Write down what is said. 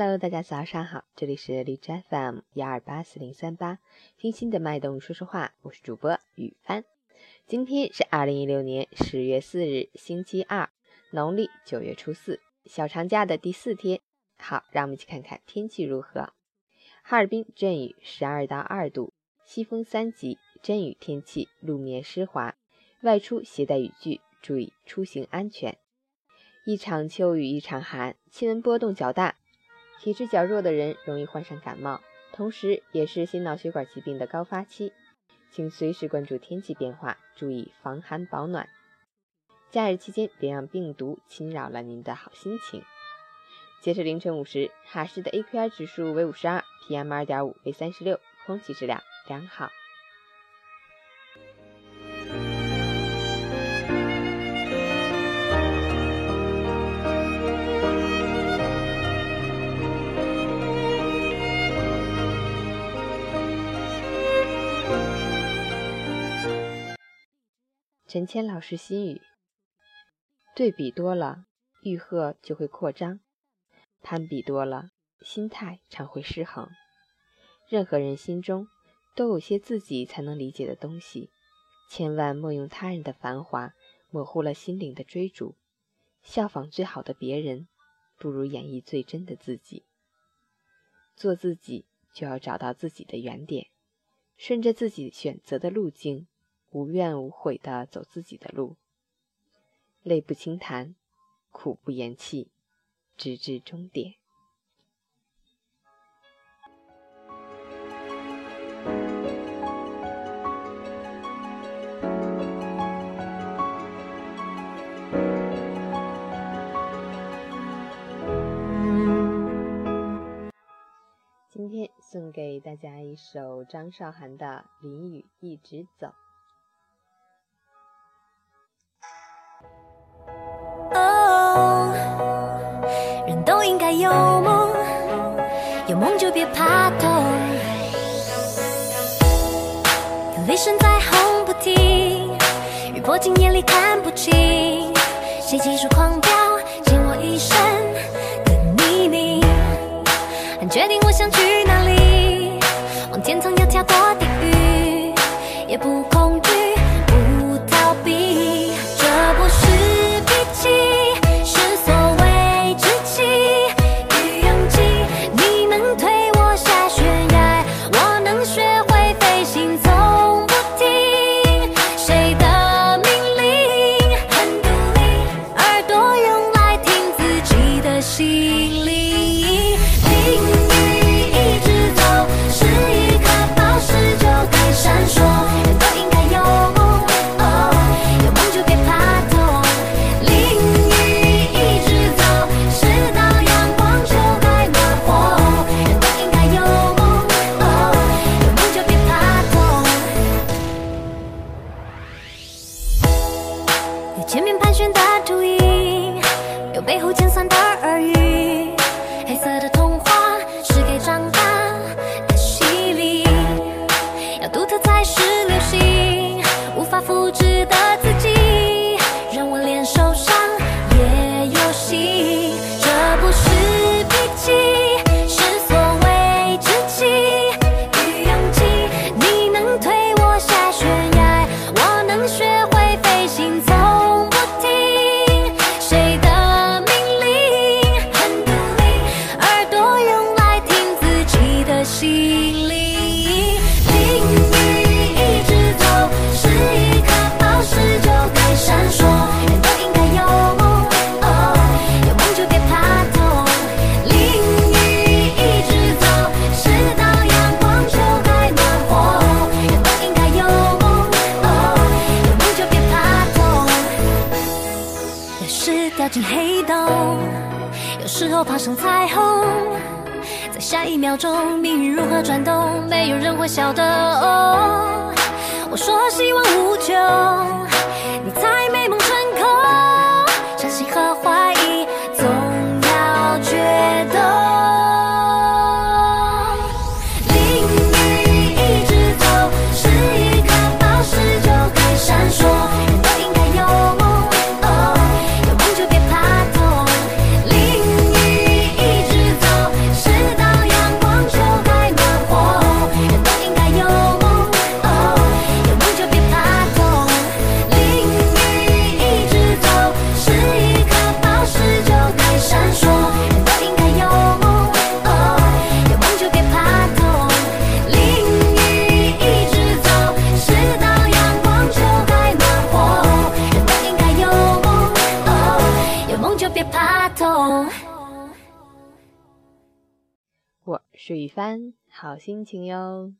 Hello，大家早上好，这里是荔枝 FM 幺二八四零三八，听心的脉动说说话，我是主播雨帆。今天是二零一六年十月四日，星期二，农历九月初四，小长假的第四天。好，让我们一起看看天气如何。哈尔滨阵雨，十二到二度，西风三级，阵雨天气，路面湿滑，外出携带雨具，注意出行安全。一场秋雨一场寒，气温波动较大。体质较弱的人容易患上感冒，同时也是心脑血管疾病的高发期，请随时关注天气变化，注意防寒保暖。假日期间别让病毒侵扰了您的好心情。截至凌晨五时，哈市的 AQI 指数为五十二，PM 二点五为三十六，空气质量良好。陈谦老师心语：对比多了，欲壑就会扩张；攀比多了，心态常会失衡。任何人心中都有些自己才能理解的东西，千万莫用他人的繁华模糊了心灵的追逐。效仿最好的别人，不如演绎最真的自己。做自己，就要找到自己的原点，顺着自己选择的路径。无怨无悔地走自己的路，泪不轻弹，苦不言弃，直至终点。今天送给大家一首张韶涵的《淋雨一直走》。雨泼进眼里看不清。谁急速狂飙，溅我一身的泥泞。决定我想去背后尖酸的耳语，黑色的童话是给长大的洗礼，要独特才是流行，无法复制的自己，时候爬上彩虹，在下一秒钟，命运如何转动，没有人会晓得。我说希望无穷，你在美梦成是一番，好心情哟。